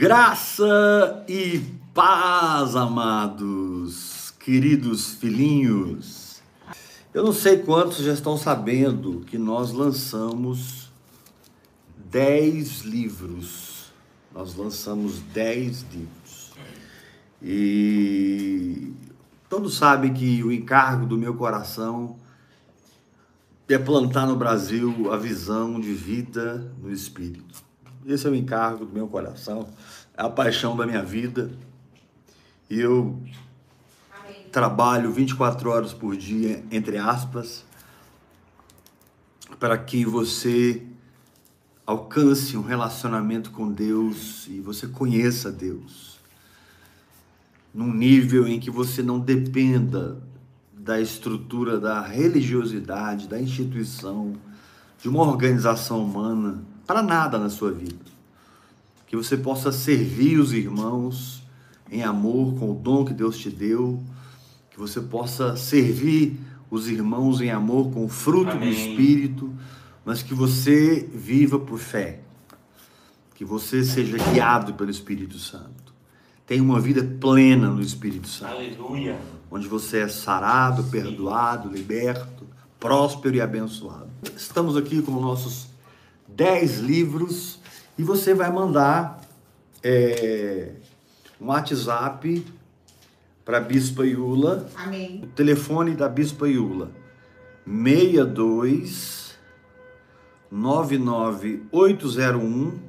Graça e paz, amados, queridos filhinhos. Eu não sei quantos já estão sabendo que nós lançamos 10 livros. Nós lançamos 10 livros. E todos sabem que o encargo do meu coração é plantar no Brasil a visão de vida no Espírito. Esse é o encargo do meu coração, é a paixão da minha vida. E eu trabalho 24 horas por dia, entre aspas, para que você alcance um relacionamento com Deus e você conheça Deus. Num nível em que você não dependa da estrutura da religiosidade, da instituição, de uma organização humana, para nada na sua vida. Que você possa servir os irmãos em amor com o dom que Deus te deu, que você possa servir os irmãos em amor com o fruto Amém. do Espírito, mas que você viva por fé, que você seja guiado pelo Espírito Santo. Tenha uma vida plena no Espírito Santo. Aleluia. Onde você é sarado, perdoado, liberto, próspero e abençoado. Estamos aqui com nossos 10 livros e você vai mandar é, um WhatsApp para a Bispa Iula. Amém. O telefone da Bispa Iula: 62 99801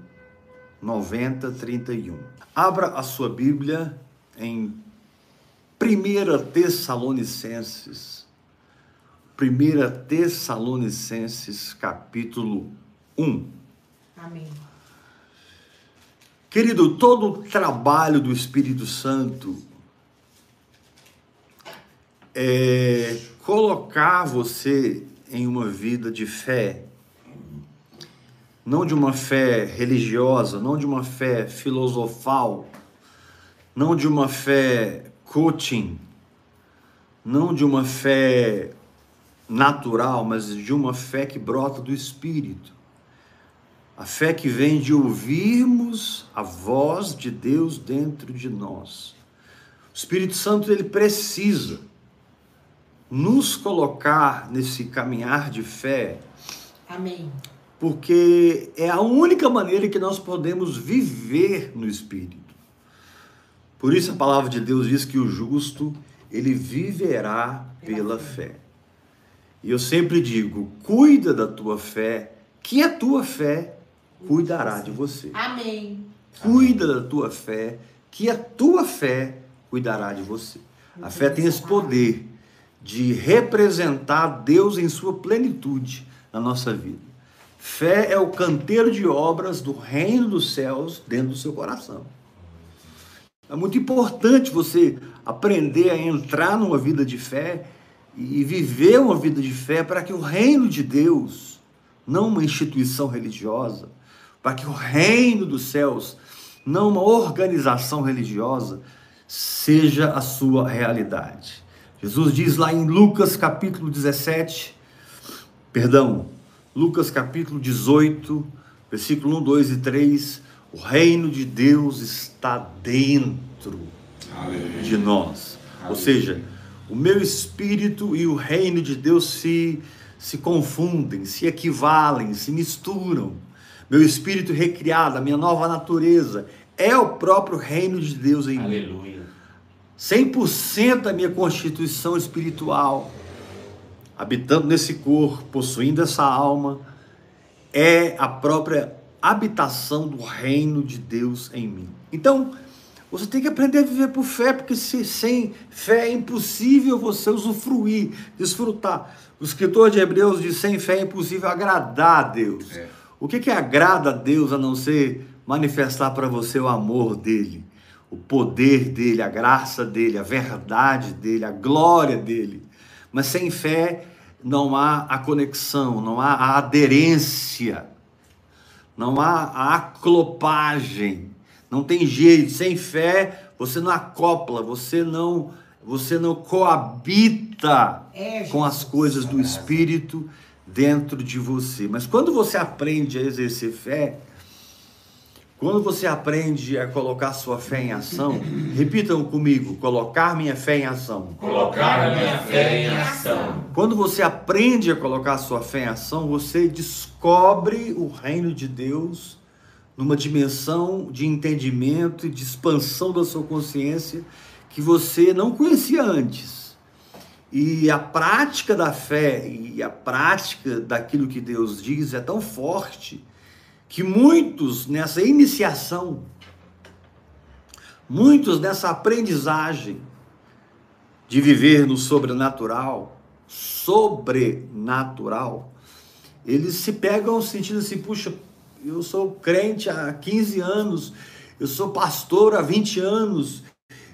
9031. Abra a sua Bíblia em 1 Tessalonicenses. 1 Tessalonicenses, capítulo 1. Amém. Querido, todo o trabalho do Espírito Santo é colocar você em uma vida de fé, não de uma fé religiosa, não de uma fé filosofal, não de uma fé coaching, não de uma fé natural, mas de uma fé que brota do Espírito. A fé que vem de ouvirmos a voz de Deus dentro de nós. O Espírito Santo ele precisa nos colocar nesse caminhar de fé. Amém. Porque é a única maneira que nós podemos viver no Espírito. Por isso a palavra de Deus diz que o justo, ele viverá pela fé. E eu sempre digo: cuida da tua fé, que a tua fé cuidará de você. Amém. Cuida da tua fé, que a tua fé cuidará de você. A fé tem esse poder de representar Deus em sua plenitude na nossa vida. Fé é o canteiro de obras do reino dos céus dentro do seu coração. É muito importante você aprender a entrar numa vida de fé e viver uma vida de fé para que o reino de Deus, não uma instituição religiosa, para que o reino dos céus, não uma organização religiosa, seja a sua realidade. Jesus diz lá em Lucas capítulo 17, perdão, Lucas capítulo 18, versículo 1, 2 e 3, o reino de Deus está dentro Aleluia. de nós. Aleluia. Ou seja, o meu espírito e o reino de Deus se, se confundem, se equivalem, se misturam meu espírito recriado, a minha nova natureza, é o próprio reino de Deus em Aleluia. mim. 100% da minha constituição espiritual, habitando nesse corpo, possuindo essa alma, é a própria habitação do reino de Deus em mim. Então, você tem que aprender a viver por fé, porque se, sem fé é impossível você usufruir, desfrutar. O escritor de Hebreus diz: sem fé é impossível agradar a Deus. É. O que, que agrada a Deus a não ser manifestar para você o amor dele, o poder dele, a graça dele, a verdade dele, a glória dele? Mas sem fé não há a conexão, não há a aderência, não há a aclopagem, não tem jeito. Sem fé você não acopla, você não você não coabita é, com as coisas do Espírito dentro de você. Mas quando você aprende a exercer fé, Quando você aprende a colocar sua fé em ação, repitam comigo: colocar minha fé em ação. Colocar minha fé em ação. Quando você aprende a colocar sua fé em ação, você descobre o reino de Deus numa dimensão de entendimento e de expansão da sua consciência que você não conhecia antes. E a prática da fé e a prática daquilo que Deus diz é tão forte que muitos nessa iniciação, muitos nessa aprendizagem de viver no sobrenatural, sobrenatural, eles se pegam sentindo assim, puxa, eu sou crente há 15 anos, eu sou pastor há 20 anos,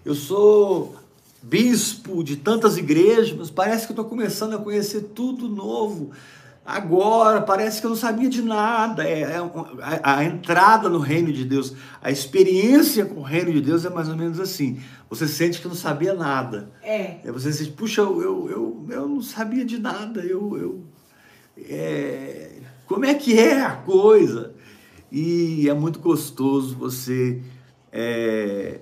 eu sou bispo de tantas igrejas, mas parece que eu estou começando a conhecer tudo novo. Agora, parece que eu não sabia de nada. É, é a, a, entrada no reino de Deus, a experiência com o reino de Deus é mais ou menos assim. Você sente que não sabia nada. É. é você sente, puxa, eu, eu, eu, eu não sabia de nada. Eu, eu, é, como é que é a coisa? E é muito gostoso você é,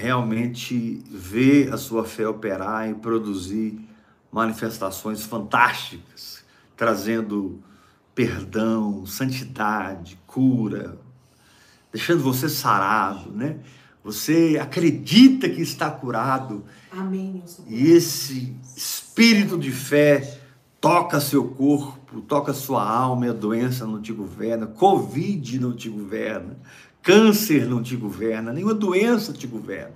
realmente ver a sua fé operar e produzir manifestações fantásticas, trazendo perdão, santidade, cura, deixando você sarado, né? Você acredita que está curado. Amém. E esse espírito de fé toca seu corpo, toca sua alma, e a doença não te governa, Covid não te governa, câncer não te governa, nenhuma doença te governa.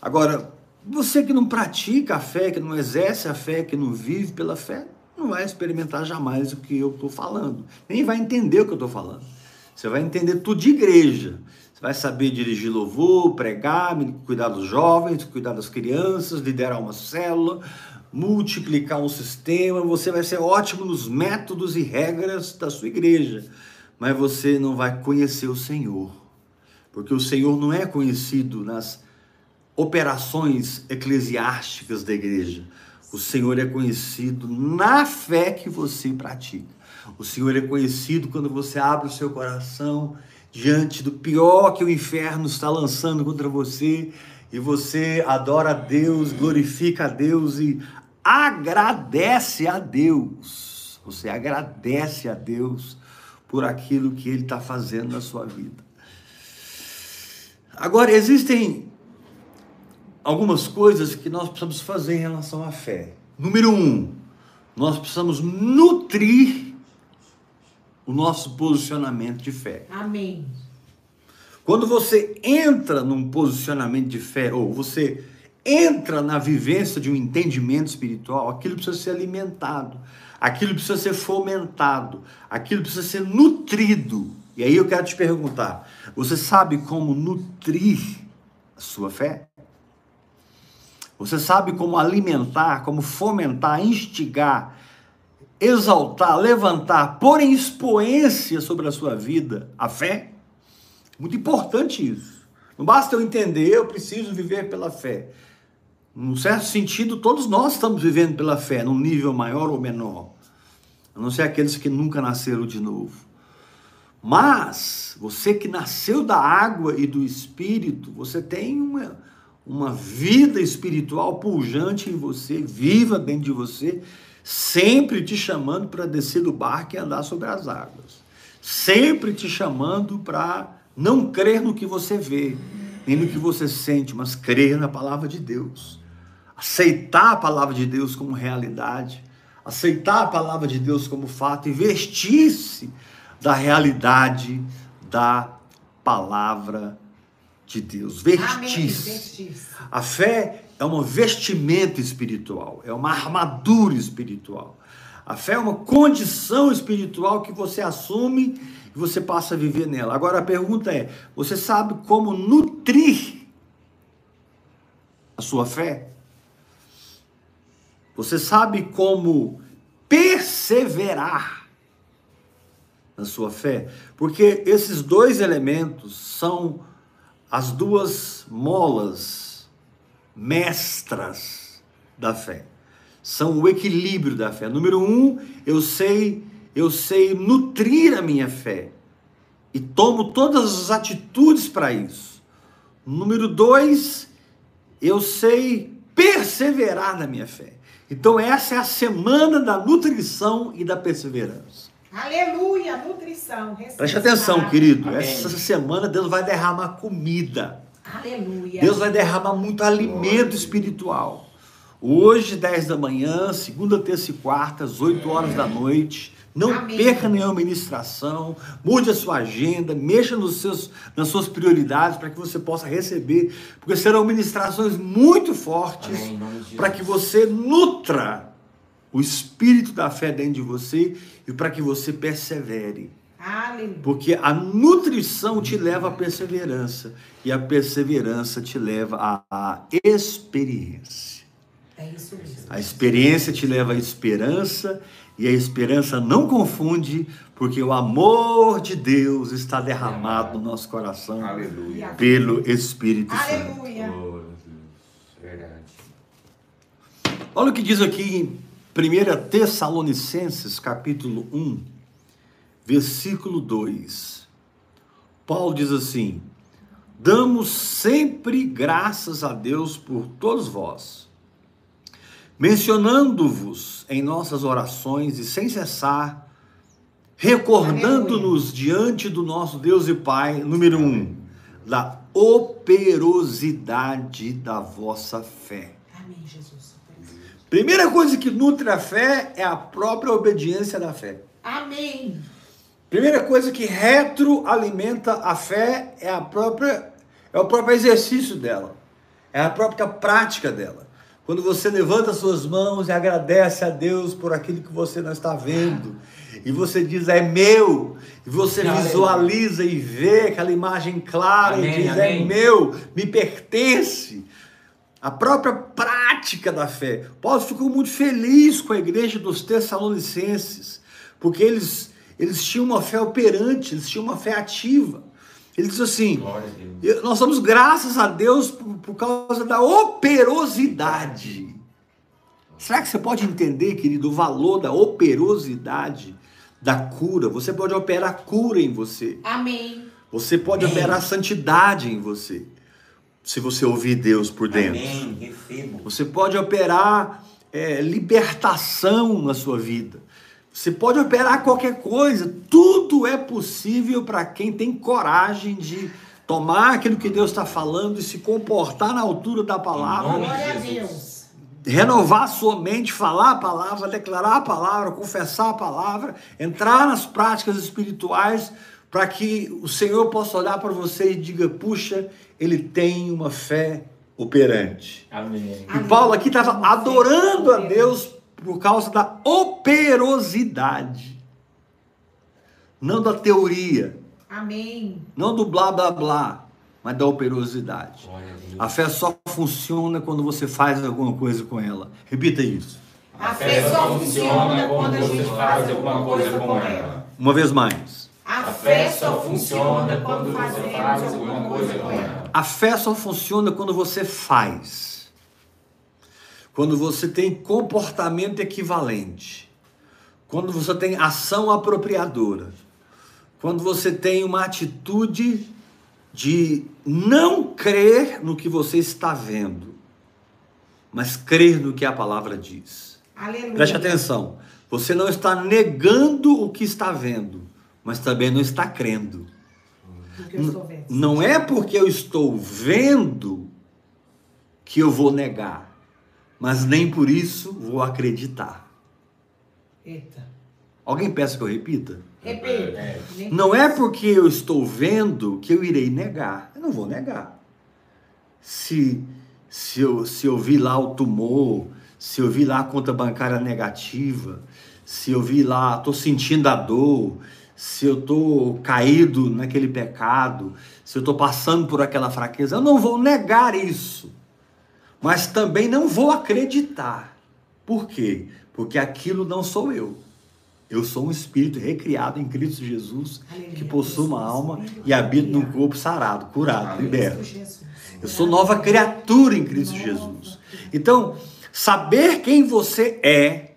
Agora, você que não pratica a fé, que não exerce a fé, que não vive pela fé, não vai experimentar jamais o que eu estou falando, nem vai entender o que eu estou falando. Você vai entender tudo de igreja. Você vai saber dirigir louvor, pregar, cuidar dos jovens, cuidar das crianças, liderar uma célula, multiplicar um sistema, você vai ser ótimo nos métodos e regras da sua igreja, mas você não vai conhecer o Senhor, porque o Senhor não é conhecido nas operações eclesiásticas da igreja. O Senhor é conhecido na fé que você pratica. O Senhor é conhecido quando você abre o seu coração diante do pior que o inferno está lançando contra você e você adora a Deus, glorifica a Deus e agradece a Deus. Você agradece a Deus por aquilo que Ele está fazendo na sua vida. Agora, existem algumas coisas que nós precisamos fazer em relação à fé. Número um, nós precisamos nutrir o nosso posicionamento de fé. Amém. Quando você entra num posicionamento de fé, ou você entra na vivência de um entendimento espiritual, aquilo precisa ser alimentado, aquilo precisa ser fomentado, aquilo precisa ser nutrido. E aí eu quero te perguntar: você sabe como nutrir a sua fé? Você sabe como alimentar, como fomentar, instigar, exaltar, levantar, pôr em expoência sobre a sua vida a fé? Muito importante isso. Não basta eu entender, eu preciso viver pela fé. Num certo sentido, todos nós estamos vivendo pela fé, num nível maior ou menor. A não ser aqueles que nunca nasceram de novo. Mas, você que nasceu da água e do espírito, você tem uma, uma vida espiritual pujante em você, viva dentro de você, sempre te chamando para descer do barco e andar sobre as águas. Sempre te chamando para não crer no que você vê, nem no que você sente, mas crer na palavra de Deus aceitar a palavra de Deus como realidade, aceitar a palavra de Deus como fato e vestir-se da realidade da palavra de Deus. Vestir-se. A fé é uma vestimenta espiritual, é uma armadura espiritual. A fé é uma condição espiritual que você assume e você passa a viver nela. Agora a pergunta é: você sabe como nutrir a sua fé? Você sabe como perseverar na sua fé? Porque esses dois elementos são as duas molas mestras da fé. São o equilíbrio da fé. Número um, eu sei, eu sei nutrir a minha fé. e tomo todas as atitudes para isso. Número dois, eu sei perseverar na minha fé. Então, essa é a semana da nutrição e da perseverança. Aleluia, nutrição. Preste atenção, querido. Amém. Essa semana Deus vai derramar comida. Aleluia. Deus vai derramar muito alimento espiritual. Hoje, 10 da manhã, segunda, terça e quarta, às 8 horas da noite. Não Amém. perca nenhuma ministração, mude a sua agenda, mexa nos seus, nas suas prioridades para que você possa receber, porque serão ministrações muito fortes para que você nutra o espírito da fé dentro de você e para que você persevere. Aleluia. Porque a nutrição te leva à perseverança e a perseverança te leva à, à experiência. É isso mesmo. A experiência te leva à esperança e a esperança não confunde, porque o amor de Deus está derramado no nosso coração Aleluia. pelo Espírito Santo. Aleluia. Deus. Verdade. Olha o que diz aqui em 1 Tessalonicenses, capítulo 1, versículo 2. Paulo diz assim: Damos sempre graças a Deus por todos vós, mencionando-vos em nossas orações e sem cessar, recordando-nos diante do nosso Deus e Pai, número um, da operosidade da vossa fé. Amém, Jesus. Primeira coisa que nutre a fé é a própria obediência da fé. Amém. Primeira coisa que retroalimenta a fé é a própria é o próprio exercício dela. É a própria prática dela. Quando você levanta suas mãos e agradece a Deus por aquilo que você não está vendo, e você diz é meu, e você visualiza e vê aquela imagem clara Amém, e diz é amém. meu, me pertence. A própria prática da fé. Paulo ficou muito feliz com a igreja dos Tessalonicenses, porque eles, eles tinham uma fé operante, eles tinham uma fé ativa. Ele diz assim: Glória a Deus. "Eu- nós damos graças a Deus por, por causa da operosidade. Será que você pode entender, querido, o valor da operosidade da cura? Você pode operar cura em você. Amém. Você pode operar santidade em você. Se você ouvir Deus por dentro. Amém. Você pode operar é, libertação na sua vida. Você pode operar qualquer coisa. Tudo é possível para quem tem coragem de tomar aquilo que Deus está falando e se comportar na altura da palavra. Glória a. Deus. Renovar sua mente, falar a palavra, declarar a palavra, confessar a palavra, entrar nas práticas espirituais para que o Senhor possa olhar para você e diga: puxa, ele tem uma fé operante. Amém. E Paulo aqui estava adorando a Deus por causa da operosidade. Não da teoria, Amém. não do blá blá blá, mas da operosidade. A fé só funciona quando você faz alguma coisa com ela. Repita isso. A fé só funciona quando a gente faz alguma coisa com ela. Uma vez mais. A fé só funciona quando você fazemos faz alguma coisa com ela. A fé só funciona quando você faz. Quando você tem comportamento equivalente. Quando você tem ação apropriadora. Quando você tem uma atitude de não crer no que você está vendo, mas crer no que a palavra diz. Aleluia. Preste atenção. Você não está negando o que está vendo, mas também não está crendo. Não é porque eu estou vendo que eu vou negar, mas nem por isso vou acreditar. Eita. Alguém peça que eu repita? Repita. É. Nem- Não é porque eu estou vendo que eu irei negar. Eu não vou negar. Se, se, eu, se eu vi lá o tumor, se eu vi lá a conta bancária negativa, se eu vi lá, estou sentindo a dor, se eu estou caído naquele pecado, se eu estou passando por aquela fraqueza, eu não vou negar isso. Mas também não vou acreditar. Por quê? Porque aquilo não sou eu. Eu sou um espírito recriado em Cristo Jesus, Aleluia. que possui uma alma e habita num corpo sarado, curado, liberto. Eu sou nova criatura em Cristo Nova Jesus. Então, saber quem você é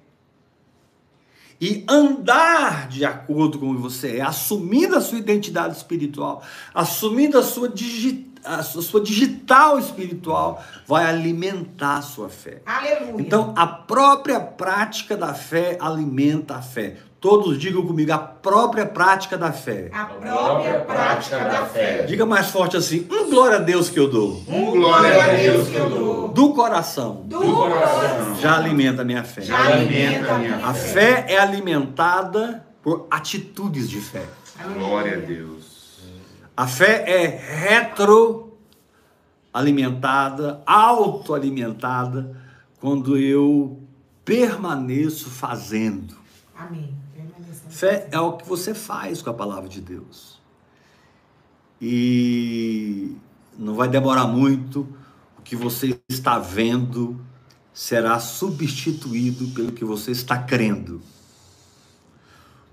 e andar de acordo com o que você é, assumindo a sua identidade espiritual, assumindo a sua, digi a sua digital espiritual, vai alimentar a sua fé. Aleluia. Então, a própria prática da fé alimenta a fé. Todos digam comigo, a própria prática da fé. a própria prática da fé. Diga mais forte assim: um glória a Deus que eu dou. Um glória a Deus que eu dou. Do coração. Do coração. Já alimenta a minha fé. Já alimenta a minha A fé é alimentada por atitudes de fé. Glória a Deus. A fé é retroalimentada, autoalimentada, quando eu permaneço fazendo. Amém. Fé é o que você faz com a palavra de Deus. E não vai demorar muito, o que você está vendo será substituído pelo que você está crendo.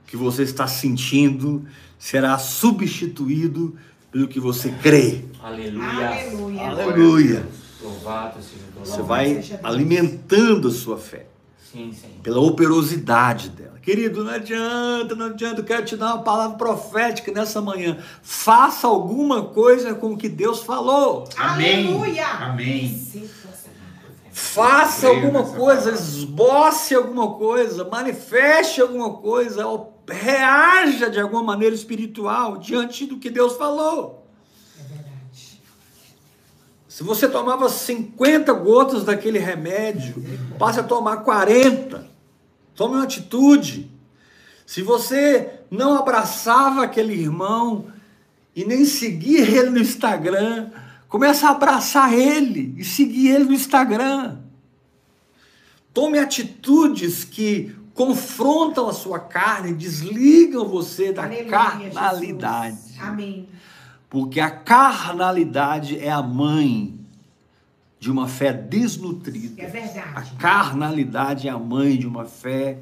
O que você está sentindo será substituído pelo que você crê. Aleluia. Aleluia. Aleluia. Louvado seja o teu Você vai alimentando a sua fé. Sim, pela operosidade dela. Querido, não adianta, não adianta, eu quero te dar uma palavra profética nessa manhã. Faça alguma coisa com o que Deus falou. Amém. Aleluia. Amém. Faça alguma coisa, palavra. esboce alguma coisa, manifeste alguma coisa, reaja de alguma maneira espiritual diante do que Deus falou. Se você tomava 50 gotas daquele remédio, passe a tomar 40. Tome uma atitude. Se você não abraçava aquele irmão e nem seguia ele no Instagram, comece a abraçar ele e seguir ele no Instagram. Tome atitudes que confrontam a sua carne, desligam você da Aleluia, carnalidade. Jesus. Amém. Porque a carnalidade é a mãe de uma fé desnutrida. É verdade. A carnalidade é a mãe de uma fé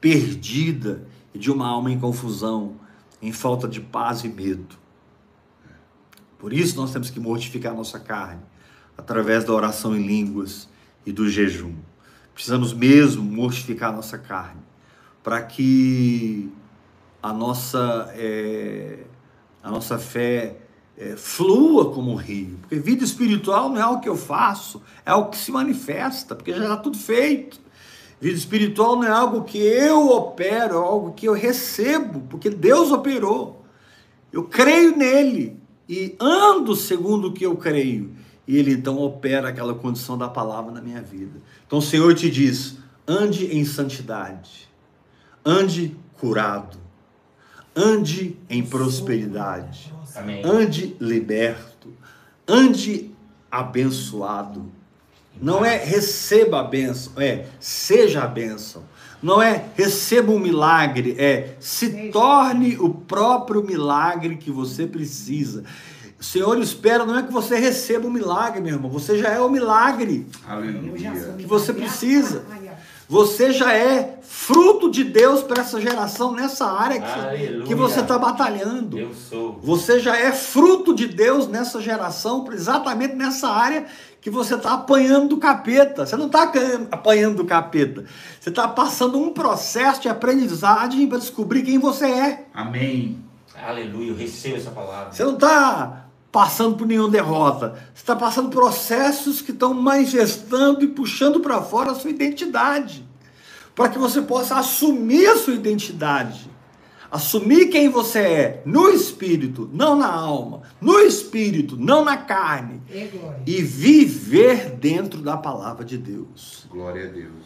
perdida e de uma alma em confusão, em falta de paz e medo. Por isso nós temos que mortificar a nossa carne através da oração em línguas e do jejum. Precisamos mesmo mortificar a nossa carne para que a nossa é, a nossa fé é, flua como um rio. Porque vida espiritual não é algo que eu faço, é algo que se manifesta, porque já está tudo feito. Vida espiritual não é algo que eu opero, é algo que eu recebo, porque Deus operou. Eu creio nele e ando segundo o que eu creio. E ele então opera aquela condição da palavra na minha vida. Então o Senhor te diz: ande em santidade, ande curado, ande em prosperidade. Amém. Ande liberto, ande abençoado. Não é receba a bênção, é seja a bênção. Não é receba um milagre, é se Seja. torne o próprio milagre que você precisa. O Senhor espera, não é que você receba um milagre, meu irmão, você já é o milagre. Aleluia. que você precisa. Você já é fruto de Deus para essa geração nessa área que, Aleluia. que você está batalhando. Eu sou. Você já é fruto de Deus nessa geração, exatamente nessa área que você está apanhando do capeta. Você não está apanhando do capeta. Você está passando um processo de aprendizagem para descobrir quem você é. Amém. Aleluia. Eu recebo essa palavra. Você não está passando por nenhuma derrota. Você está passando processos que estão manifestando e puxando para fora a sua identidade. Para que você possa assumir a sua identidade. Assumir quem você é no espírito, não na alma. No espírito, não na carne. É. E viver dentro da palavra de Deus. Glória a Deus.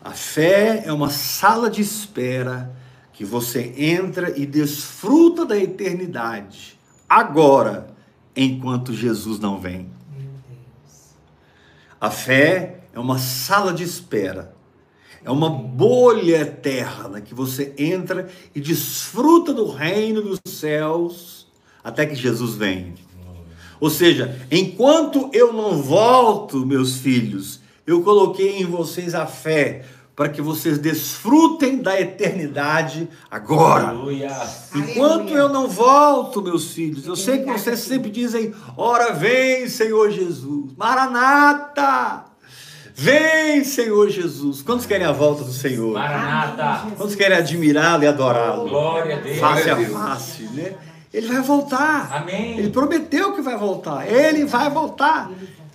A fé é uma sala de espera que você entra e desfruta da eternidade agora, enquanto Jesus não vem. A fé é uma sala de espera, é uma bolha eterna que você entra e desfruta do reino dos céus até que Jesus venha. Ou seja, enquanto eu não volto, meus filhos, eu coloquei em vocês a fé para que vocês desfrutem da eternidade agora. Aleluia. Enquanto Aleluia. eu não volto, meus filhos, eu sei que vocês sempre dizem: Ora vem, Senhor Jesus, Maranata, Vem, Senhor Jesus. Quantos querem a volta do Senhor? Maranata. Quantos querem admirá-lo e adorá-lo? Glória a Deus. Face a face, né? Ele vai voltar. Amém. Ele prometeu que vai voltar. Ele vai voltar. O Espírito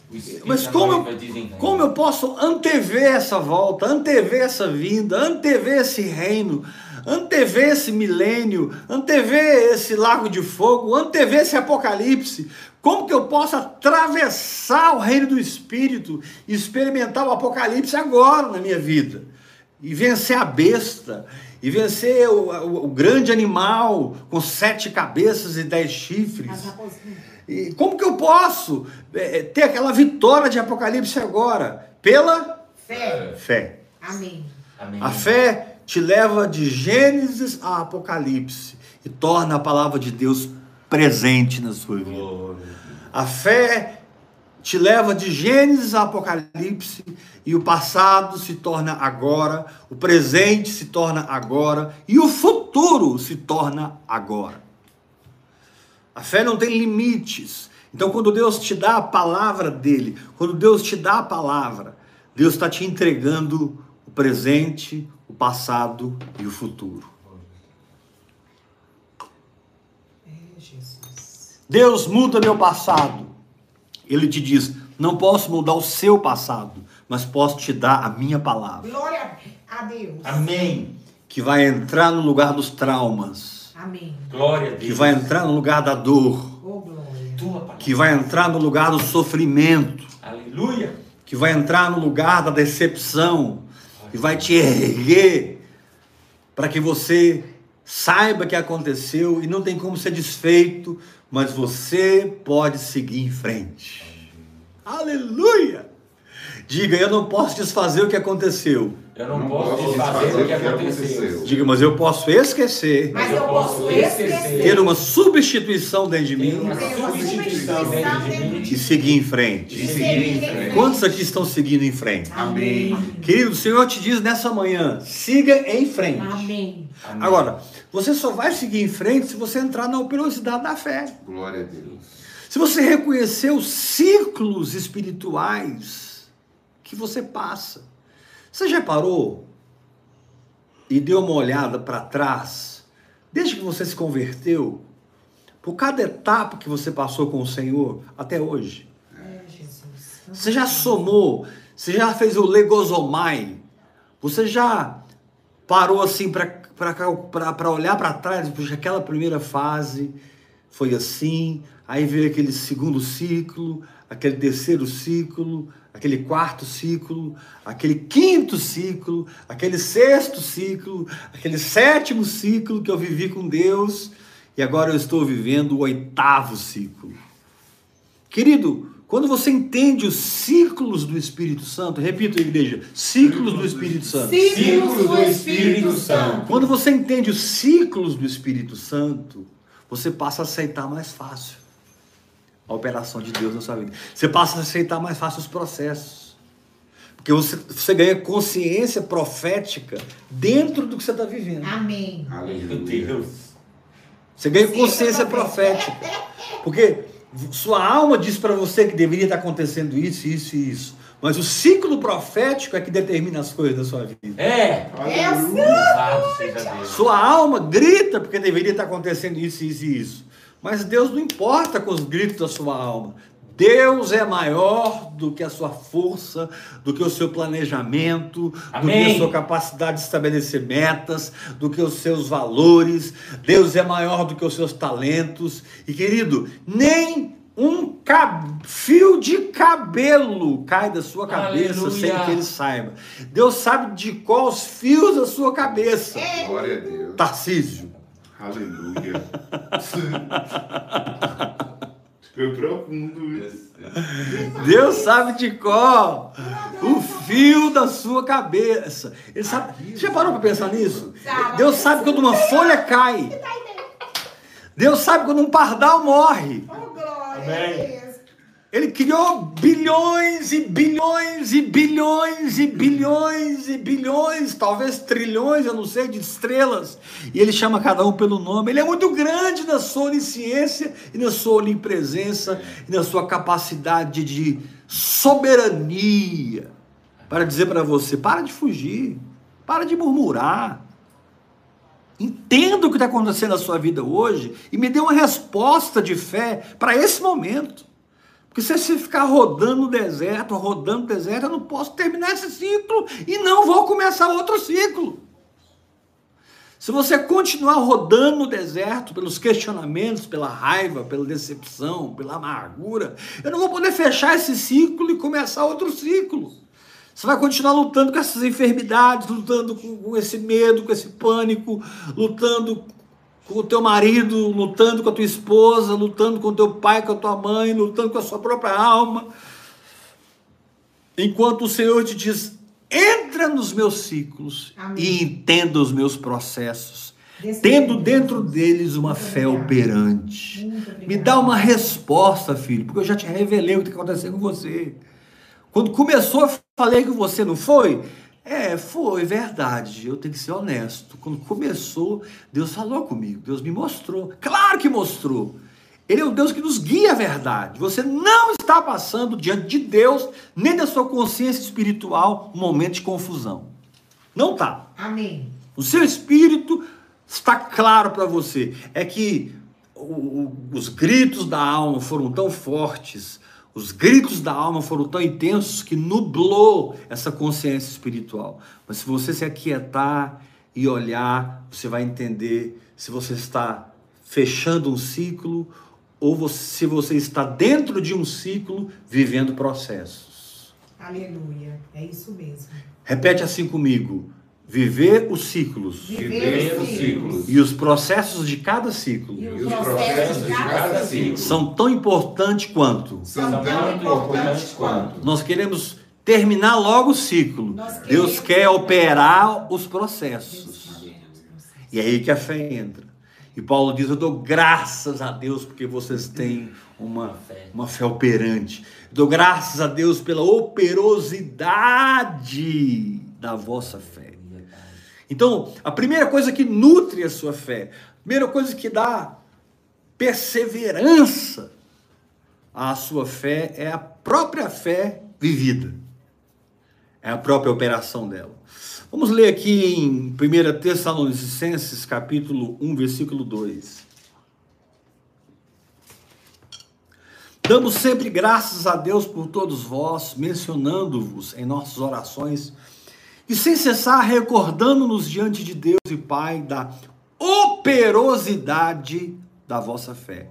Mas da como eu, como eu posso antever essa volta, antever essa vinda, antever esse reino, antever esse milênio, antever esse lago de fogo, antever esse apocalipse? Como que eu posso atravessar o reino do Espírito e experimentar o apocalipse agora na minha vida? E vencer a besta, e vencer o, o- o grande animal com sete cabeças e dez chifres. E como que eu posso é, ter aquela vitória de Apocalipse agora? Pela Fé. fé. Amém. Amém. A fé te leva de Gênesis a Apocalipse e torna a palavra de Deus presente na sua vida. A fé te leva de Gênesis a Apocalipse e o passado se torna agora, o presente se torna agora e o futuro se torna agora. A fé não tem limites. Então, quando Deus te dá a palavra dele, quando Deus te dá a palavra, Deus está te entregando o presente, o passado e o futuro. Deus muda meu passado. Ele te diz: não posso mudar o seu passado, mas posso te dar a minha palavra, Glória a Deus. Amém. que vai entrar no lugar dos traumas, Amém. Glória a Deus. que vai entrar no lugar da dor, Oh, glória. Tua palavra. que vai entrar no lugar do sofrimento, Aleluia. que vai entrar no lugar da decepção e vai te erguer para que você saiba que aconteceu e não tem como ser desfeito, mas você pode seguir em frente. Aleluia! Diga, eu não posso desfazer o que aconteceu. Eu não, Não posso posso desfazer o que aconteceu. Diga, mas eu posso esquecer, Mas eu posso esquecer. ter uma substituição dentro de mim uma substituição dentro de mim. e seguir em frente. E seguir em frente. Quantos aqui estão seguindo em frente? Amém. Querido, o Senhor te diz nessa manhã: siga em frente. Amém. Amém. Agora, você só vai seguir em frente se você entrar na operosidade da fé. Glória a Deus. Se você reconhecer os ciclos espirituais que você passa. Você já parou e deu uma olhada para trás, desde que você se converteu, por cada etapa que você passou com o Senhor até hoje? É, Jesus. Você já somou, você já fez o legosomai, você já parou assim para olhar para trás, puxa, aquela primeira fase foi assim, aí veio aquele segundo ciclo, aquele terceiro ciclo, aquele quarto ciclo, aquele quinto ciclo, aquele sexto ciclo, aquele sétimo ciclo que eu vivi com Deus, e agora eu estou vivendo o oitavo ciclo. Querido, quando você entende os ciclos do Espírito Santo, repito, igreja, ciclos do Espírito Santo. Ciclos do Espírito Santo. Quando você entende os ciclos do Espírito Santo, você passa a aceitar mais fácil a operação de Deus na sua vida. Você passa a aceitar mais fácil os processos. Porque você, você ganha consciência profética dentro do que você está vivendo. Amém. Meu Aleluia. Deus. Você ganha consciência profética. Porque sua alma diz para você que deveria estar acontecendo isso, isso e isso. Mas o ciclo profético é que determina as coisas da sua vida. É. Aleluia. Louvado seja Deus. Sua alma grita porque deveria estar acontecendo isso, isso e isso. Mas Deus não importa com os gritos da sua alma. Deus é maior do que a sua força, do que o seu planejamento, do que Amém. a sua capacidade de estabelecer metas, do que os seus valores. Deus é maior do que os seus talentos. E querido, nem um fio de cabelo cai da sua cabeça Aleluia. sem que ele saiba. Deus sabe de qual os fios da sua cabeça. Glória a Deus. Tarcísio. Aleluia. Foi profundo isso. Deus sabe de qual o fio da sua cabeça. Ele sabe. Você já parou para pensar nisso? Deus sabe quando uma folha cai. Deus sabe quando um pardal morre. Oh, Amém. Ele criou bilhões e bilhões e bilhões e bilhões e bilhões, talvez trilhões, eu não sei, de estrelas. E ele chama cada um pelo nome. Ele é muito grande na sua onisciência e na sua onipresença e na sua capacidade de soberania. para dizer para você: para de fugir, para de murmurar. Entenda o que está acontecendo na sua vida hoje e me dê uma resposta de fé para esse momento. Porque se você ficar rodando no deserto, rodando no deserto, eu não posso terminar esse ciclo e não vou começar outro ciclo. Se você continuar rodando no deserto pelos questionamentos, pela raiva, pela decepção, pela amargura, eu não vou poder fechar esse ciclo e começar outro ciclo. Você vai continuar lutando com essas enfermidades, lutando com esse medo, com esse pânico, lutando com o teu marido, lutando com a tua esposa, lutando com o teu pai, com a tua mãe, lutando com a sua própria alma. Enquanto o Senhor te diz: entra nos meus ciclos Amém. e entenda os meus processos, tendo dentro deles uma Muito fé obrigada. operante. Me dá uma resposta, filho, porque eu já te revelei o que está acontecendo com você. Quando começou, eu falei com você, não foi? É, foi verdade. Eu tenho que ser honesto. Quando começou, Deus falou comigo, Deus me mostrou. Claro que mostrou. Ele é o Deus que nos guia a verdade. Você não está passando diante de Deus, nem da sua consciência espiritual, um momento de confusão. Não está. Amém. O seu espírito está claro para você. É que o- o- os gritos da alma foram tão fortes, os gritos da alma foram tão intensos que nublou essa consciência espiritual. Mas se você se aquietar e olhar, você vai entender se você está fechando um ciclo ou você- se você está dentro de um ciclo vivendo processos. Aleluia. É isso mesmo. Repete assim comigo: viver os ciclos Viver os ciclos. e os processos de cada ciclo E E os processos de cada ciclo são tão importantes quanto. são tão importantes quanto. Nós queremos terminar logo o ciclo. Deus quer operar os processos. E é aí que a fé entra. E Paulo diz: Eu dou graças a Deus porque vocês têm uma, uma fé operante. Dou graças a Deus pela operosidade da vossa fé. Então, a primeira coisa que nutre a sua fé, a primeira coisa que dá perseverança à sua fé é a própria fé vivida. É a própria operação dela. Vamos ler aqui em 1 Tessalonicenses, capítulo 1, versículo 2. Damos sempre graças a Deus por todos vós, mencionando-vos em nossas orações, e sem cessar recordando-nos diante de Deus e Pai da operosidade da vossa fé.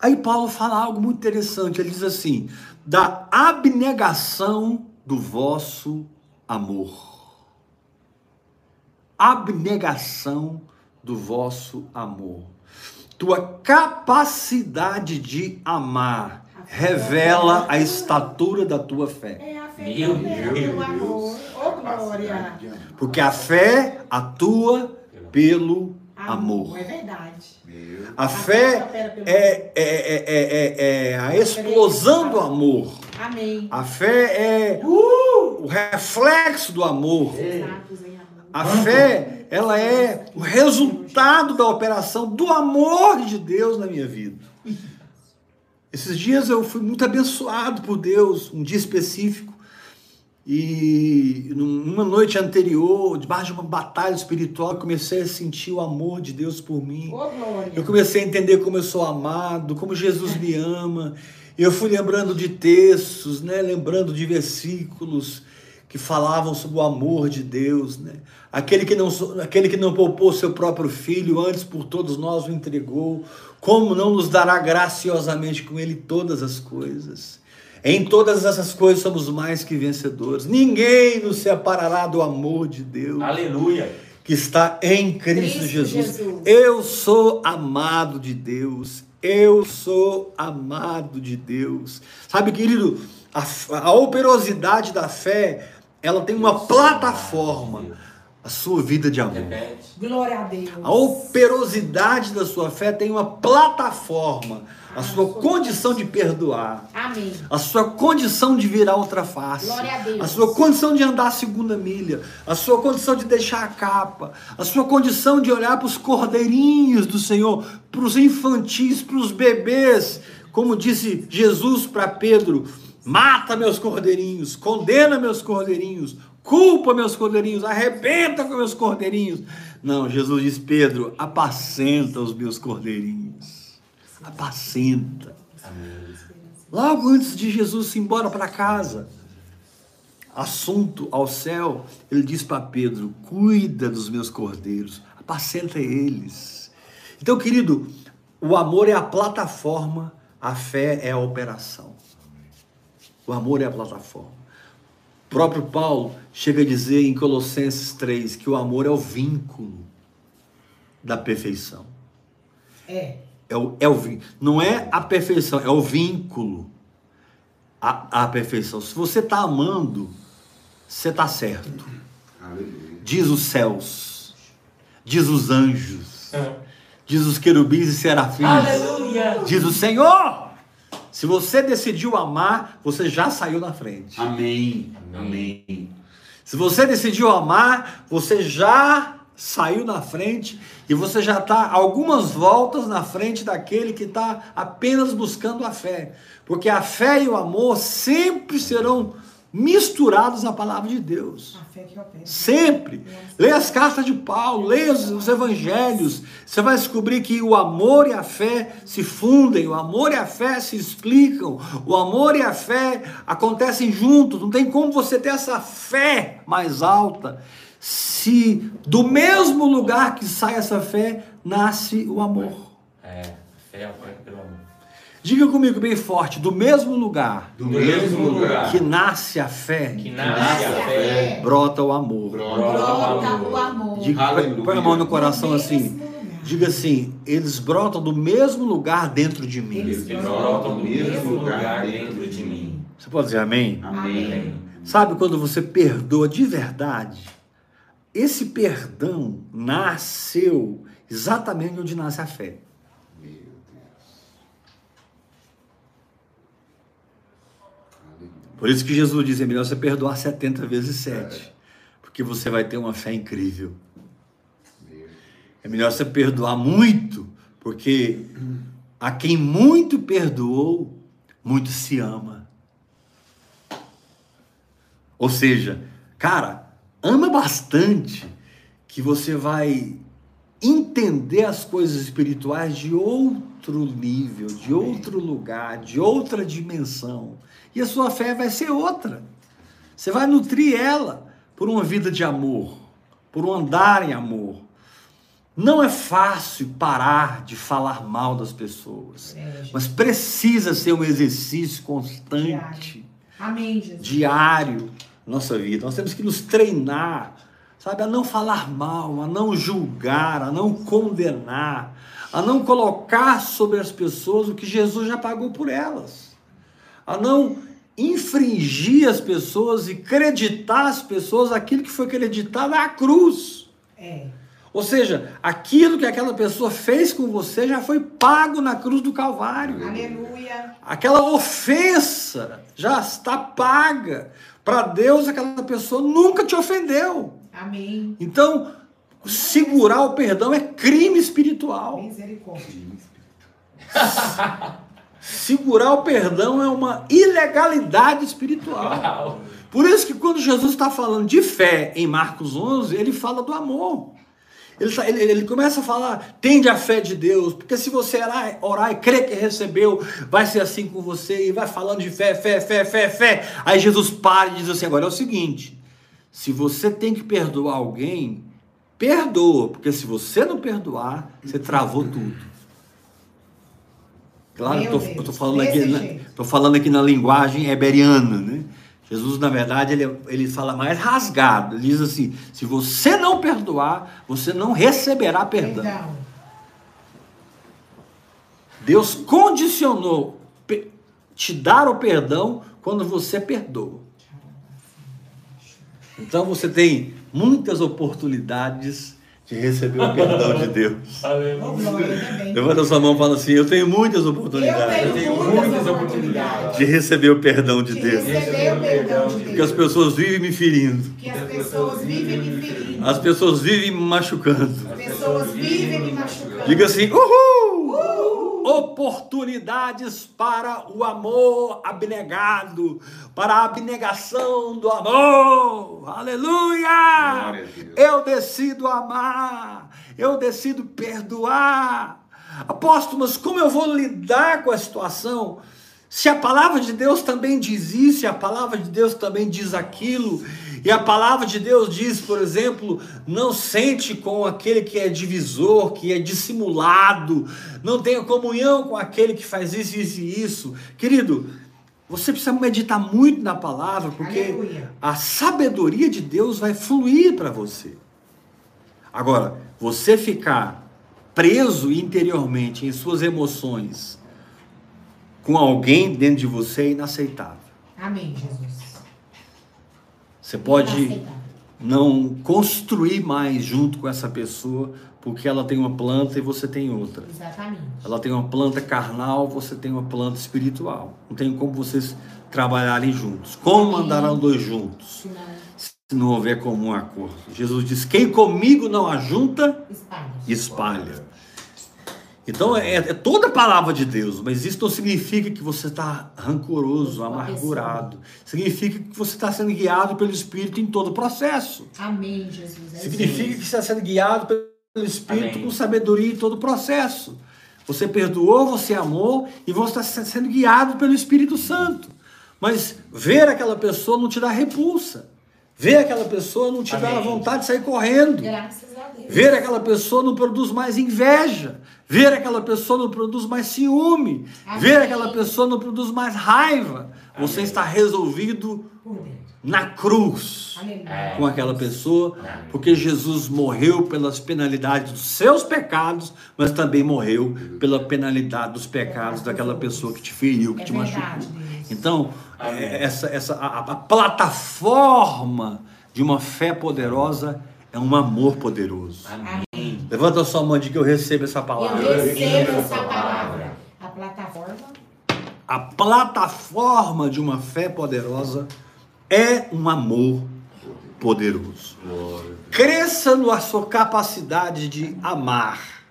Aí Paulo fala algo muito interessante, ele diz assim: da abnegação do vosso amor. Abnegação do vosso amor. Tua capacidade de amar revela a estatura da tua fé. É a fé Meu Deus. amor. Ô, glória. Porque a fé atua pelo amor. É verdade. Meu. A fé é, é, é, é, é a explosão do amor. Amém. A fé é o reflexo do amor. Amor. A fé, ela é o resultado da operação do amor de Deus na minha vida. Esses dias eu fui muito abençoado por Deus, um dia específico. E numa noite anterior, debaixo de uma batalha espiritual, eu comecei a sentir o amor de Deus por mim. Eu comecei a entender como eu sou amado, como Jesus me ama. Eu fui lembrando de textos, né? lembrando de versículos que falavam sobre o amor de Deus. Né? Aquele, que não, aquele que não poupou seu próprio filho, antes por todos nós o entregou, como não nos dará graciosamente com ele todas as coisas? Em todas essas coisas somos mais que vencedores. Ninguém nos separará do amor de Deus Aleluia. que está em Cristo, Cristo Jesus. Jesus. Eu sou amado de Deus. Eu sou amado de Deus. Sabe, querido, a, a operosidade da fé, ela tem uma plataforma, a sua vida de amor. Repete. Glória a Deus. A operosidade da sua fé tem uma plataforma, a sua condição de perdoar. Amém. A sua condição de virar outra face. Glória a Deus. A sua condição de andar a segunda milha. A sua condição de deixar a capa. A sua condição de olhar para os cordeirinhos do Senhor, para os infantis, para os bebês. Como disse Jesus para Pedro, Mata meus cordeirinhos, condena meus cordeirinhos, culpa meus cordeirinhos, arrebenta com meus cordeirinhos. Não, Jesus diz: Pedro, apacenta os meus cordeirinhos. Apacenta. Logo antes de Jesus ir embora para casa, assunto ao céu, ele diz para Pedro: cuida dos meus cordeiros, apacenta eles. Então, querido, o amor é a plataforma, a fé é a operação. O amor é a plataforma. O próprio Paulo chega a dizer em Colossenses 3 que o amor é o vínculo da perfeição. É. É o, é o. Não é a perfeição, é o vínculo à, à perfeição. Se você está amando, você está certo. Diz os céus, diz os anjos, diz os querubins e serafins, Aleluia. diz o Senhor. Se você decidiu amar, você já saiu na frente. Amém. Amém. Amém. Se você decidiu amar, você já saiu na frente e você já está algumas voltas na frente daquele que está apenas buscando a fé. Porque a fé e o amor sempre serão misturados na palavra de Deus. A fé que opera. Sempre. Leia as cartas de Paulo, leia os, os evangelhos. Você vai descobrir que o amor e a fé se fundem, o amor e a fé se explicam, o amor e a fé acontecem juntos. Não tem como você ter essa fé mais alta se do mesmo lugar que sai essa fé nasce o amor. É, a fé opera pelo amor. Diga comigo bem forte, do mesmo lugar Do mesmo lugar que nasce a fé, Que Nasce a fé. brota o amor. Brota Brota o amor. Diga, põe- a mão no coração assim. Diga assim, eles brotam do mesmo lugar dentro de mim. Eles brotam do mesmo lugar dentro de mim. Você pode dizer amém? Amém. Sabe quando você perdoa de verdade? Esse perdão nasceu exatamente onde nasce a fé. Meu Deus. Por isso que Jesus diz, é melhor você perdoar 70 vezes 7. Porque você vai ter uma fé incrível. É melhor você perdoar muito, porque a quem muito perdoou, muito se ama. Ou seja, cara, ama bastante que você vai entender as coisas espirituais de outro nível, de outro lugar, de outra dimensão. E a sua fé vai ser outra. Você vai nutrir ela por uma vida de amor, por um andar em amor. Não é fácil parar de falar mal das pessoas, É, mas precisa ser um exercício constante, Amém, Jesus. diário, nossa vida. Nós temos que nos treinar, sabe, a não falar mal, a não julgar, a não condenar, a não colocar sobre as pessoas o que Jesus já pagou por elas, a não infringir as pessoas e acreditar as pessoas aquilo que foi acreditado na cruz. É. Ou seja, aquilo que aquela pessoa fez com você já foi pago na cruz do Calvário. Aleluia. Aquela ofensa já está paga. Para Deus, aquela pessoa nunca te ofendeu. Amém. Então, segurar o perdão é crime espiritual. Misericórdia. Segurar o perdão é uma ilegalidade espiritual. Por isso que quando Jesus está falando de fé em Marcos 11, ele fala do amor. Ele, tá- ele- ele começa a falar, tende a fé de Deus, porque se você orar, orar e crer que recebeu, vai ser assim com você, e vai falando de fé, fé, fé, fé, fé. Aí Jesus para e diz assim: agora é o seguinte, se você tem que perdoar alguém, perdoa, porque se você não perdoar, você travou tudo. Claro, eu Deus, estou falando, aqui na- tô falando aqui na linguagem heberiana, né? Jesus, na verdade, ele, ele fala mais rasgado. Ele diz assim: se você não perdoar, você não receberá perdão. Perdão. Deus condicionou te dar o perdão quando você perdoa. Então você tem muitas oportunidades de receber o perdão de Deus. Oh, ainda bem. Levanta sua mão e fala assim: Eu tenho muitas Eu oportunidades tenho muitas oportunidades de receber o perdão de de Deus. receber o perdão de Porque as pessoas vivem me ferindo, Que as pessoas vivem me ferindo. as pessoas vivem me machucando. As pessoas vivem me machucando. Diga assim: Uhul! Oportunidades para o amor abnegado, para a abnegação do amor. Aleluia! Eu decido amar, eu decido perdoar. Apóstolo, mas como eu vou lidar com a situação? Se a palavra de Deus também diz isso, e a palavra de Deus também diz aquilo, e a palavra de Deus diz, por exemplo, não sente com aquele que é divisor, que é dissimulado, não tenha comunhão com aquele que faz isso, isso e isso. Querido, você precisa meditar muito na palavra, porque Aleluia. a sabedoria de Deus vai fluir para você. Agora, você ficar preso interiormente em suas emoções com alguém dentro de você é inaceitável. Amém, Jesus. Você pode não construir mais junto com essa pessoa, porque ela tem uma planta e você tem outra. Exatamente. Ela tem uma planta carnal, você tem uma planta espiritual. Não tem como vocês trabalharem juntos. Como andarão dois juntos? Se não, Se não houver comum acordo. Jesus diz: Quem comigo não ajunta, espalha. espalha. Então é, é toda a palavra de Deus, mas isso não significa que você está rancoroso, amargurado. Significa que você está sendo guiado pelo Espírito em todo o processo. Amém, Jesus. É Significa isso. que você está sendo guiado pelo Espírito Amém. com sabedoria em todo o processo. Você perdoou, você amou e você está sendo guiado pelo Espírito Santo. Mas ver aquela pessoa não te dá repulsa. Ver aquela pessoa não te dá Amém. vontade de sair correndo. Graças a Deus. Ver aquela pessoa não produz mais inveja. Ver aquela pessoa não produz mais ciúme. Amém. Ver aquela pessoa não produz mais raiva. Você está resolvido. Na cruz. É. com aquela pessoa, porque Jesus morreu pelas penalidades dos seus pecados, mas também morreu pela penalidade dos pecados daquela pessoa que te feriu, que É te machucou. Então, é, essa, essa, a, a plataforma de uma fé poderosa é um amor poderoso. Amém. Levanta a sua mão de que eu recebo essa Eu palavra. recebo essa palavra. A plataforma A plataforma de uma fé poderosa é um amor poderoso. Cresça na sua capacidade de amar.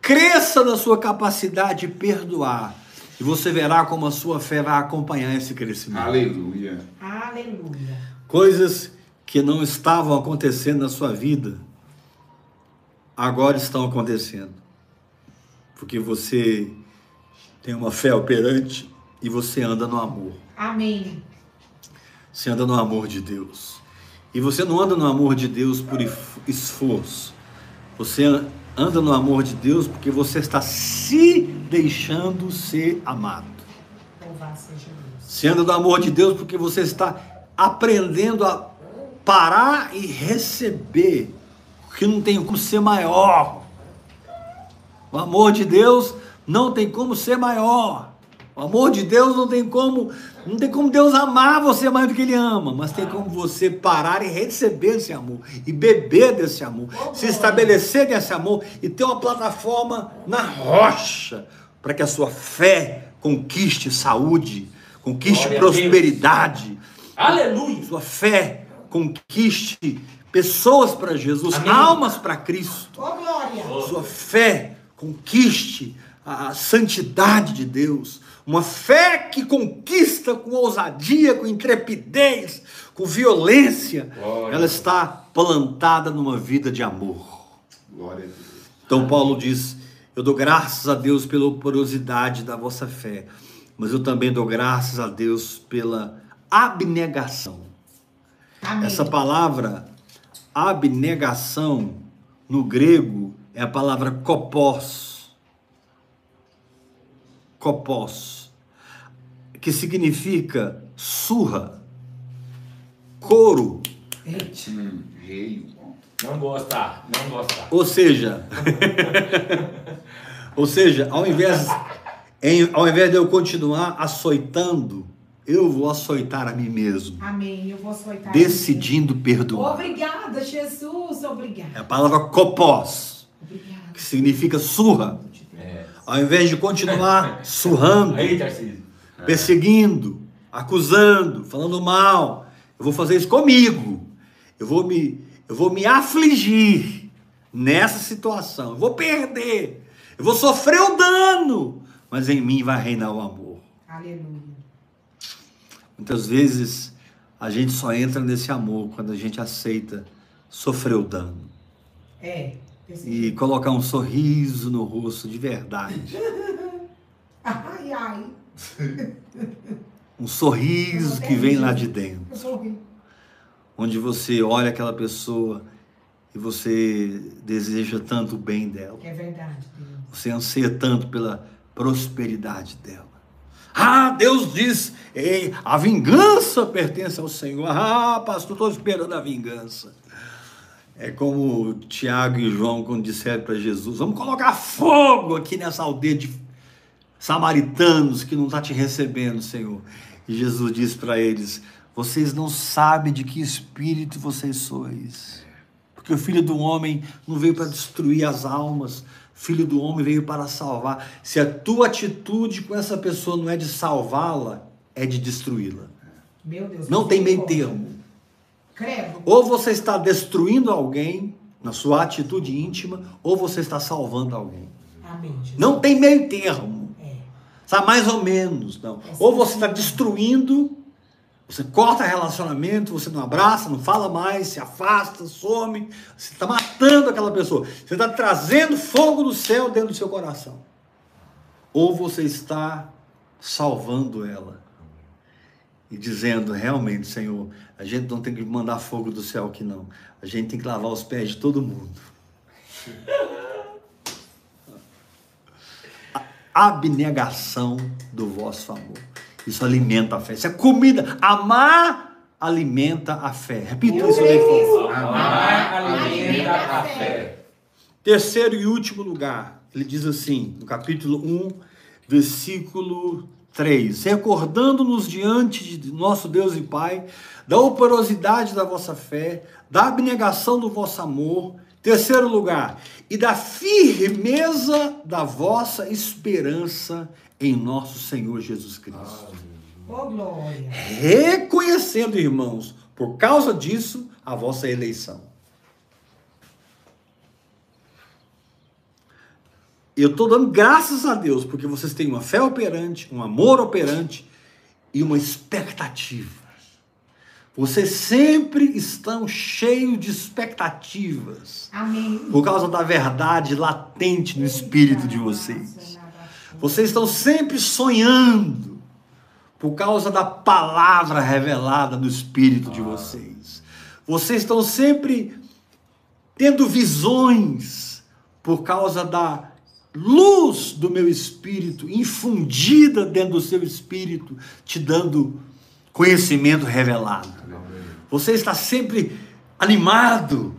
Cresça na sua capacidade de perdoar. E você verá como a sua fé vai acompanhar esse crescimento. Aleluia. Aleluia. Coisas que não estavam acontecendo na sua vida, agora estão acontecendo. Porque você tem uma fé operante e você anda no amor. Amém. Você anda no amor de Deus. E você não anda no amor de Deus por esforço. Você anda no amor de Deus porque você está se deixando ser amado. Você anda no amor de Deus porque você está aprendendo a parar e receber, que não tem como ser maior. O amor de Deus não tem como ser maior. O amor de Deus não tem como, não tem como Deus amar você mais do que ele ama, mas tem como você parar e receber esse amor e beber desse amor, se estabelecer nesse amor e ter uma plataforma na rocha para que a sua fé conquiste saúde, conquiste Glória prosperidade, Aleluia. sua fé conquiste pessoas para Jesus, Amém. almas para Cristo Ô, glória. sua fé conquiste a santidade de Deus, uma fé que conquista com ousadia, com intrepidez, com violência, Glória. ela está plantada numa vida de amor. Glória a Deus. Então Paulo diz: Eu dou graças a Deus pela operosidade da vossa fé, mas eu também dou graças a Deus pela abnegação. Amém. Essa palavra abnegação no grego é a palavra kopos. Kopos, que significa surra, couro. Hum. Não gosta, não gosta. ou seja, ou seja, ao invés, em- ao invés de eu continuar açoitando, eu vou açoitar a mim mesmo, Amém. Eu vou soltar. decidindo perdoar. Obrigada, Jesus. Obrigada. É a palavra. Obrigada. que significa surra. É. Ao invés de continuar surrando, Aí, Tarcísio. Perseguindo, acusando, falando mal, eu vou fazer isso comigo. Eu vou me, eu vou me afligir nessa situação. Eu vou perder. Eu vou sofrer o dano, mas em mim vai reinar o amor. Aleluia. Muitas vezes a gente só entra nesse amor quando a gente aceita sofrer o dano É. e colocar um sorriso no rosto de verdade. Ai, ai. Um sorriso que vem lá de dentro. Onde você olha aquela pessoa e você deseja tanto o bem dela, É verdade, Deus. você anseia tanto pela prosperidade dela. Ah, Deus diz, "Ei, a vingança pertence ao Senhor. Ah, pastor, estou esperando a vingança. É como Tiago e João quando disseram para Jesus: vamos colocar fogo aqui nessa aldeia de samaritanos que não está te recebendo, Senhor. E Jesus disse para eles: vocês não sabem de que espírito vocês sois. Porque o filho do homem não veio para destruir as almas, o filho do homem veio para salvar. Se a tua atitude com essa pessoa não é de salvá-la, é de destruí-la. Não tem meio termo. Credo. Ou você está destruindo alguém na sua atitude íntima, ou você está salvando alguém. Amém. Não tem meio termo. Sabe, mais ou menos, não. Ou você está destruindo, você corta relacionamento, você não abraça, não fala mais, se afasta, some, você está matando aquela pessoa. Você está trazendo fogo do céu dentro do seu coração. Ou você está salvando ela. E dizendo, realmente, Senhor, a gente não tem que mandar fogo do céu aqui, não. A gente tem que lavar os pés de todo mundo. abnegação do vosso amor. Isso alimenta a fé. Isso é comida. Amar alimenta a fé. Repita isso aí, por favor. Amar alimenta a fé. Terceiro e último lugar, ele diz assim, no capítulo 1, versículo 3: Recordando-nos diante de nosso Deus e Pai, da operosidade da vossa fé, da abnegação do vosso amor. Terceiro lugar, e da firmeza da vossa esperança em nosso Senhor Jesus Cristo. Glória. Reconhecendo, irmãos, por causa disso, a vossa eleição. Eu estou dando graças a Deus, porque vocês têm uma fé operante, um amor operante e uma expectativa. Vocês sempre estão cheios de expectativas Amém. por causa da verdade latente no espírito de vocês. Vocês estão sempre sonhando por causa da palavra revelada no espírito de vocês. Vocês estão sempre tendo visões por causa da luz do meu espírito infundida dentro do seu espírito, te dando conhecimento revelado. Você está sempre animado,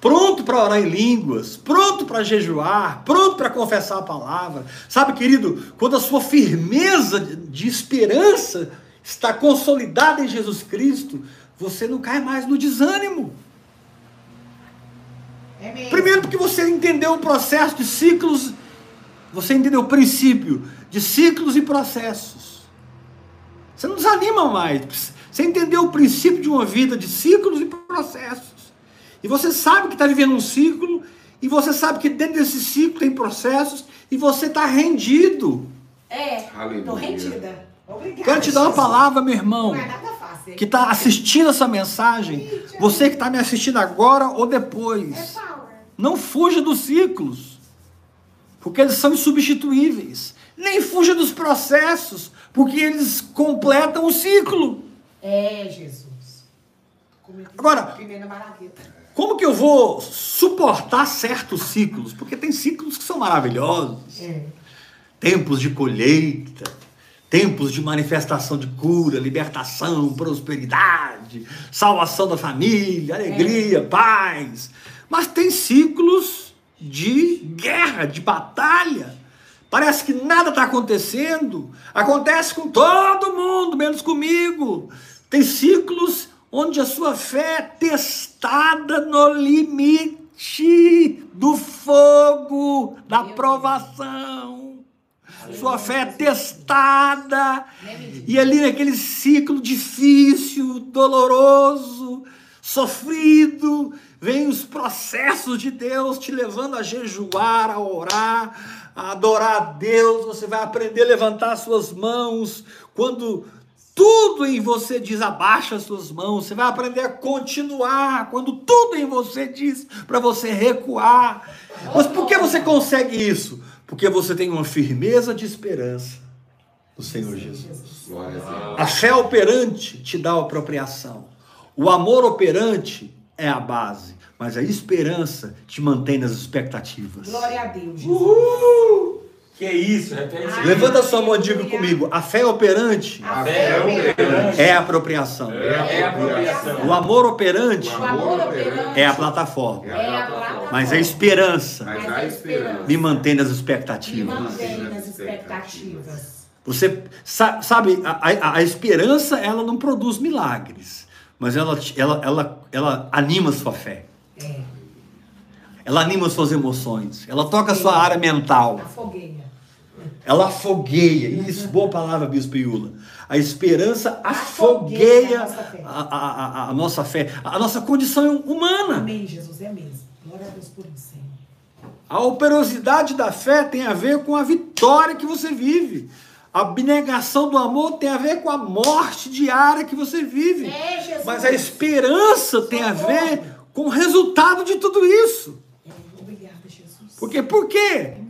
pronto para orar em línguas, pronto para jejuar, pronto para confessar a palavra. Sabe, querido, quando a sua firmeza de esperança está consolidada em Jesus Cristo, você não cai mais no desânimo. É. Primeiro, porque você entendeu o processo de ciclos, você entendeu o princípio de ciclos e processos. Você não desanima mais. Você entendeu o princípio de uma vida de ciclos e processos. E você sabe que está vivendo um ciclo, e você sabe que dentro desse ciclo tem processos, e você está rendido. É. Tô rendida. Obrigada. Quero te dar uma Jesus. palavra, meu irmão, Não é nada fácil. que está assistindo essa mensagem, você que está me assistindo agora ou É depois. power. Não fuja dos ciclos, porque eles são insubstituíveis. Nem fuja dos processos, porque eles completam o ciclo. É, Jesus. É Agora-. Como que eu vou suportar certos ciclos? Porque tem ciclos que são maravilhosos. É. Tempos de colheita, tempos de manifestação de cura, libertação, prosperidade, salvação da família, alegria, paz. Mas tem ciclos de guerra, de batalha. Parece que nada está acontecendo. Acontece com todo mundo, menos comigo. Tem ciclos onde a sua fé é testada no limite do fogo, da provação. Sua fé é testada. E ali naquele ciclo difícil, doloroso, sofrido, vem os processos de Deus te levando a jejuar, a orar, a adorar a Deus, você vai aprender a levantar suas mãos quando tudo em você diz abaixa as suas mãos, você vai aprender a continuar quando tudo em você diz para você recuar. Mas por que você consegue isso? Porque você tem uma firmeza de esperança no Senhor Jesus. A fé operante te dá apropriação. O amor operante é a base, mas a esperança te mantém nas expectativas. Glória a Deus, Jesus. Que isso, repete isso. Levanta a sua mão e diga comigo: a fé operante A fé é operante. é a apropriação. É a apropriação. O amor operante O amor operante é a plataforma. é a plataforma. Mas a esperança Mas a esperança. me mantém nas Me expectativas. mantém nas expectativas. Você sa- sabe, a, a- a esperança ela não produz milagres, mas ela, ela, ela, ela anima a sua fé. É. Ela anima as suas emoções. Ela toca sua área mental. A fogueira. Ela afogueia. Isso, boa palavra, Bispo Iula. A esperança Afogueia afogueia a nossa fé. a, a- a- nossa fé, a nossa condição humana. Amém, Jesus, é mesmo. Glória a Deus por isso, Senhor. A operosidade da fé tem a ver com a vitória que você vive. A abnegação do amor tem a ver com a morte diária que você vive. É. Mas a esperança tem a ver com o resultado de tudo isso. Obrigada, Jesus. Porque por quê? É.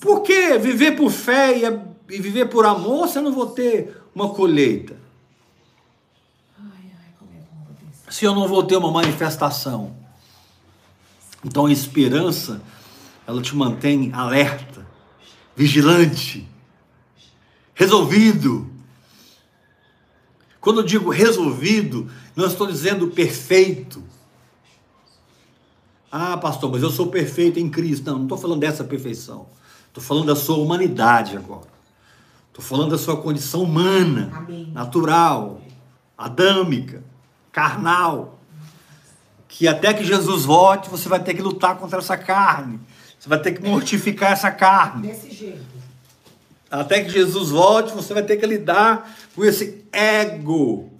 Por que viver por fé e, viver por amor se eu não vou ter uma colheita? É. Se eu não vou ter uma manifestação? Então a esperança, ela te mantém alerta, vigilante, resolvido. Quando eu digo resolvido, não estou dizendo perfeito. Ah, pastor, mas eu sou perfeito em Cristo. Não, não estou falando dessa perfeição. Estou falando da sua humanidade agora. Estou falando da sua condição humana, Amém. natural, adâmica, carnal. Que até que Jesus volte, você vai ter que lutar contra essa carne. Você vai ter que mortificar essa carne. Desse jeito. Até que Jesus volte, você vai ter que lidar com esse ego.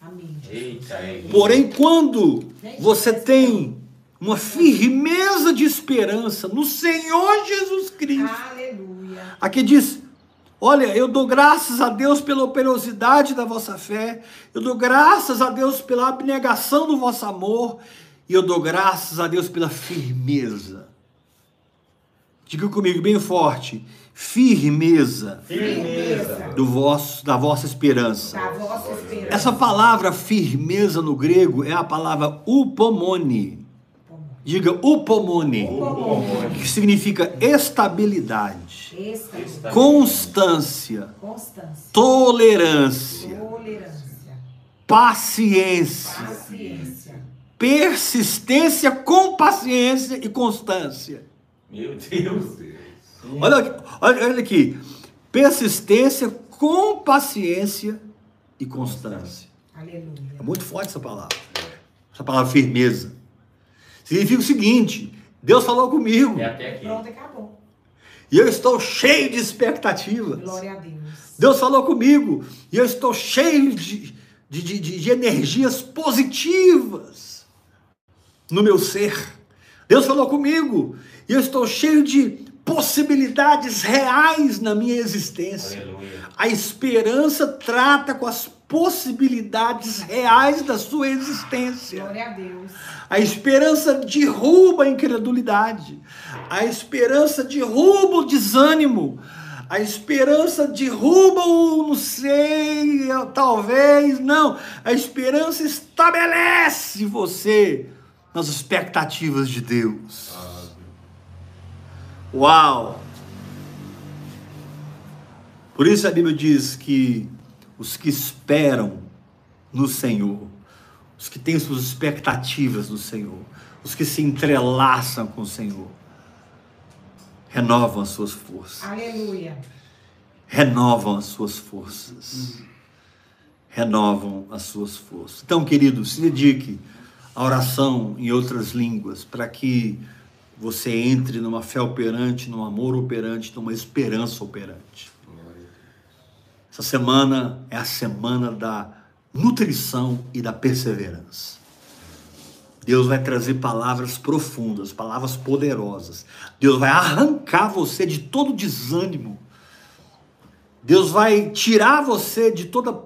Amém. Eita, é. Porém, quando você tem uma firmeza de esperança no Senhor Jesus Cristo, Aleluia. aqui diz: Olha, eu dou graças a Deus pela operosidade da vossa fé, eu dou graças a Deus pela abnegação do vosso amor, e eu dou graças a Deus pela firmeza. Diga comigo bem forte: firmeza Firmeza. do vosso, da vossa esperança. Da vossa esperança. Essa palavra firmeza no grego é a palavra upomone. Diga upomone, que significa estabilidade, Estabilidade. constância, Constância. tolerância, Tolerância. paciência, Paciência. persistência com paciência e constância. Meu Deus. Olha, aqui, olha, olha aqui, persistência com paciência e constância. Aleluia. É muito forte essa palavra. Essa palavra firmeza. Significa o seguinte: Deus falou comigo E até aqui. Pronto, acabou. e eu estou cheio de expectativas. Glória a Deus. Deus falou comigo e eu estou cheio de, de, de, de- de energias positivas no meu ser. Deus falou comigo e eu estou cheio de possibilidades reais na minha existência. Aleluia. A esperança trata com as possibilidades reais da sua existência. Glória a Deus. A esperança derruba a incredulidade. A esperança derruba o desânimo. A esperança derruba o não sei, talvez, não. A esperança estabelece você nas expectativas de Deus. Uau! Por isso a Bíblia diz que os que esperam no Senhor, os que têm suas expectativas no Senhor, os que se entrelaçam com o Senhor, renovam as suas forças. Aleluia. Renovam as suas forças. Renovam as suas forças. Então, querido, se dedique à oração em outras línguas, para que você entre numa fé operante, num amor operante, numa esperança operante. Essa semana é a semana da nutrição e da perseverança. Deus vai trazer palavras profundas, palavras poderosas. Deus vai arrancar você de todo desânimo. Deus vai tirar você de toda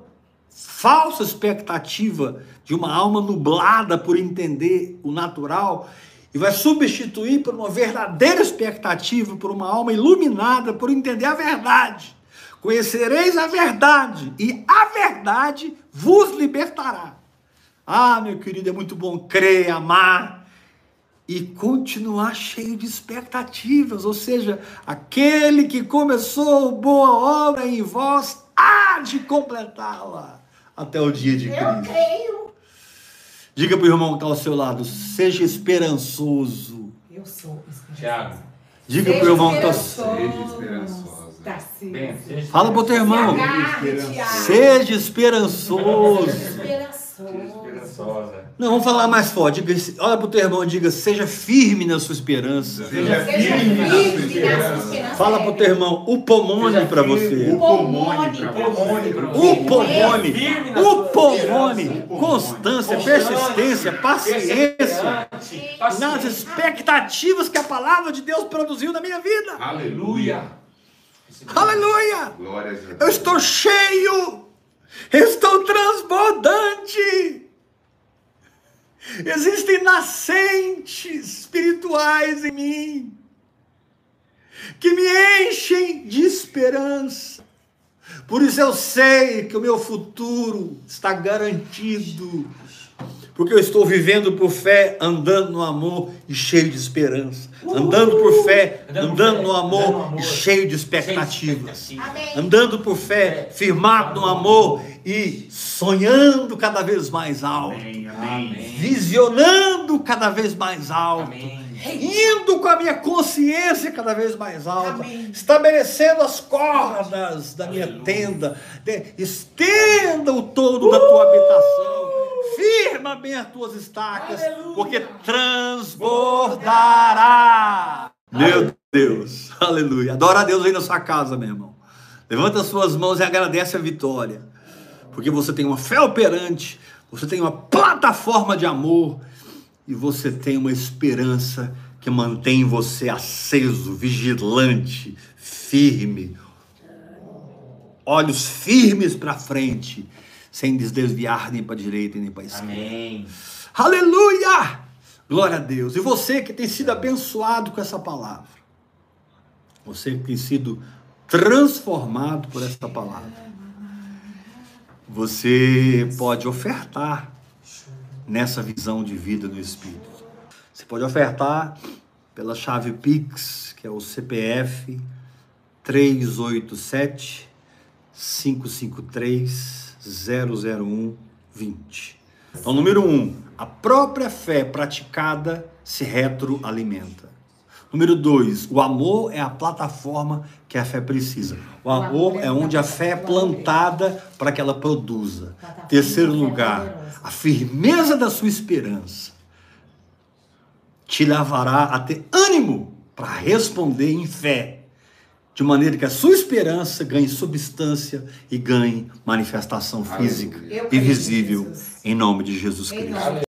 falsa expectativa de uma alma nublada por entender o natural e vai substituir por uma verdadeira expectativa, por uma alma iluminada por entender a verdade. Conhecereis a verdade e a verdade vos libertará. Ah, meu querido, é muito bom crer, amar e continuar cheio de expectativas, ou seja, aquele que começou boa obra em vós há de completá-la até o dia de Eu Cristo. creio. Diga para o irmão que está ao seu lado, seja esperançoso. Eu sou esperançosa. Tiago. Diga para o irmão que está ao seu Seja esperançosa. Tarcísio. Bem, seja- Fala pro teu irmão. Seja esperançoso. Esperançosa. Não, vamos falar mais forte. Diga, olha para o teu irmão e diga, seja firme na sua esperança. Seja Seja firme na sua firme na sua esperança. Fala para o teu irmão, o pomone para você. O pomone. O pomone, o pomone, constância, persistência, paciência, nas expectativas que a palavra de Deus produziu na minha vida. Aleluia. Aleluia! Eu estou cheio, estou transbordante. Existem nascentes espirituais em mim que me enchem de esperança. Por isso eu sei que o meu futuro está garantido. Porque eu estou vivendo por fé, andando no amor e cheio de esperança. Andando por fé, Andando por andando fé, no andando no amor e cheio de expectativas. Andando por fé, firmado no amor e sonhando cada vez mais alto. Amém, amém. Amém. Visionando cada vez mais alto. Amém. Indo com a minha consciência cada vez mais alta, Amém. estabelecendo as cordas da minha tenda, estenda o todo da tua habitação, firma bem as tuas estacas, Aleluia. porque transbordará. Meu Deus, aleluia. Adora a Deus aí na sua casa, meu irmão. Levanta as suas mãos e agradece a vitória, porque você tem uma fé operante, você tem uma plataforma de amor e você tem uma esperança que mantém você aceso, vigilante, firme, olhos firmes para frente, sem desviar nem para a direita nem para a esquerda. Amém. Aleluia! Glória a Deus. E você que tem sido abençoado com essa palavra, você que tem sido transformado por essa palavra, você pode ofertar nessa visão de vida no Espírito. Você pode ofertar pela chave Pix, que é o CPF 387 553 001 20. Então, número um, a própria fé praticada se retroalimenta. Número dois, o amor é a plataforma que a fé precisa. O amor é onde a fé é plantada para que ela produza. Terceiro lugar, a firmeza da sua esperança te levará a ter ânimo para responder em fé, de maneira que a sua esperança ganhe substância e ganhe manifestação física e visível em nome de Jesus Cristo.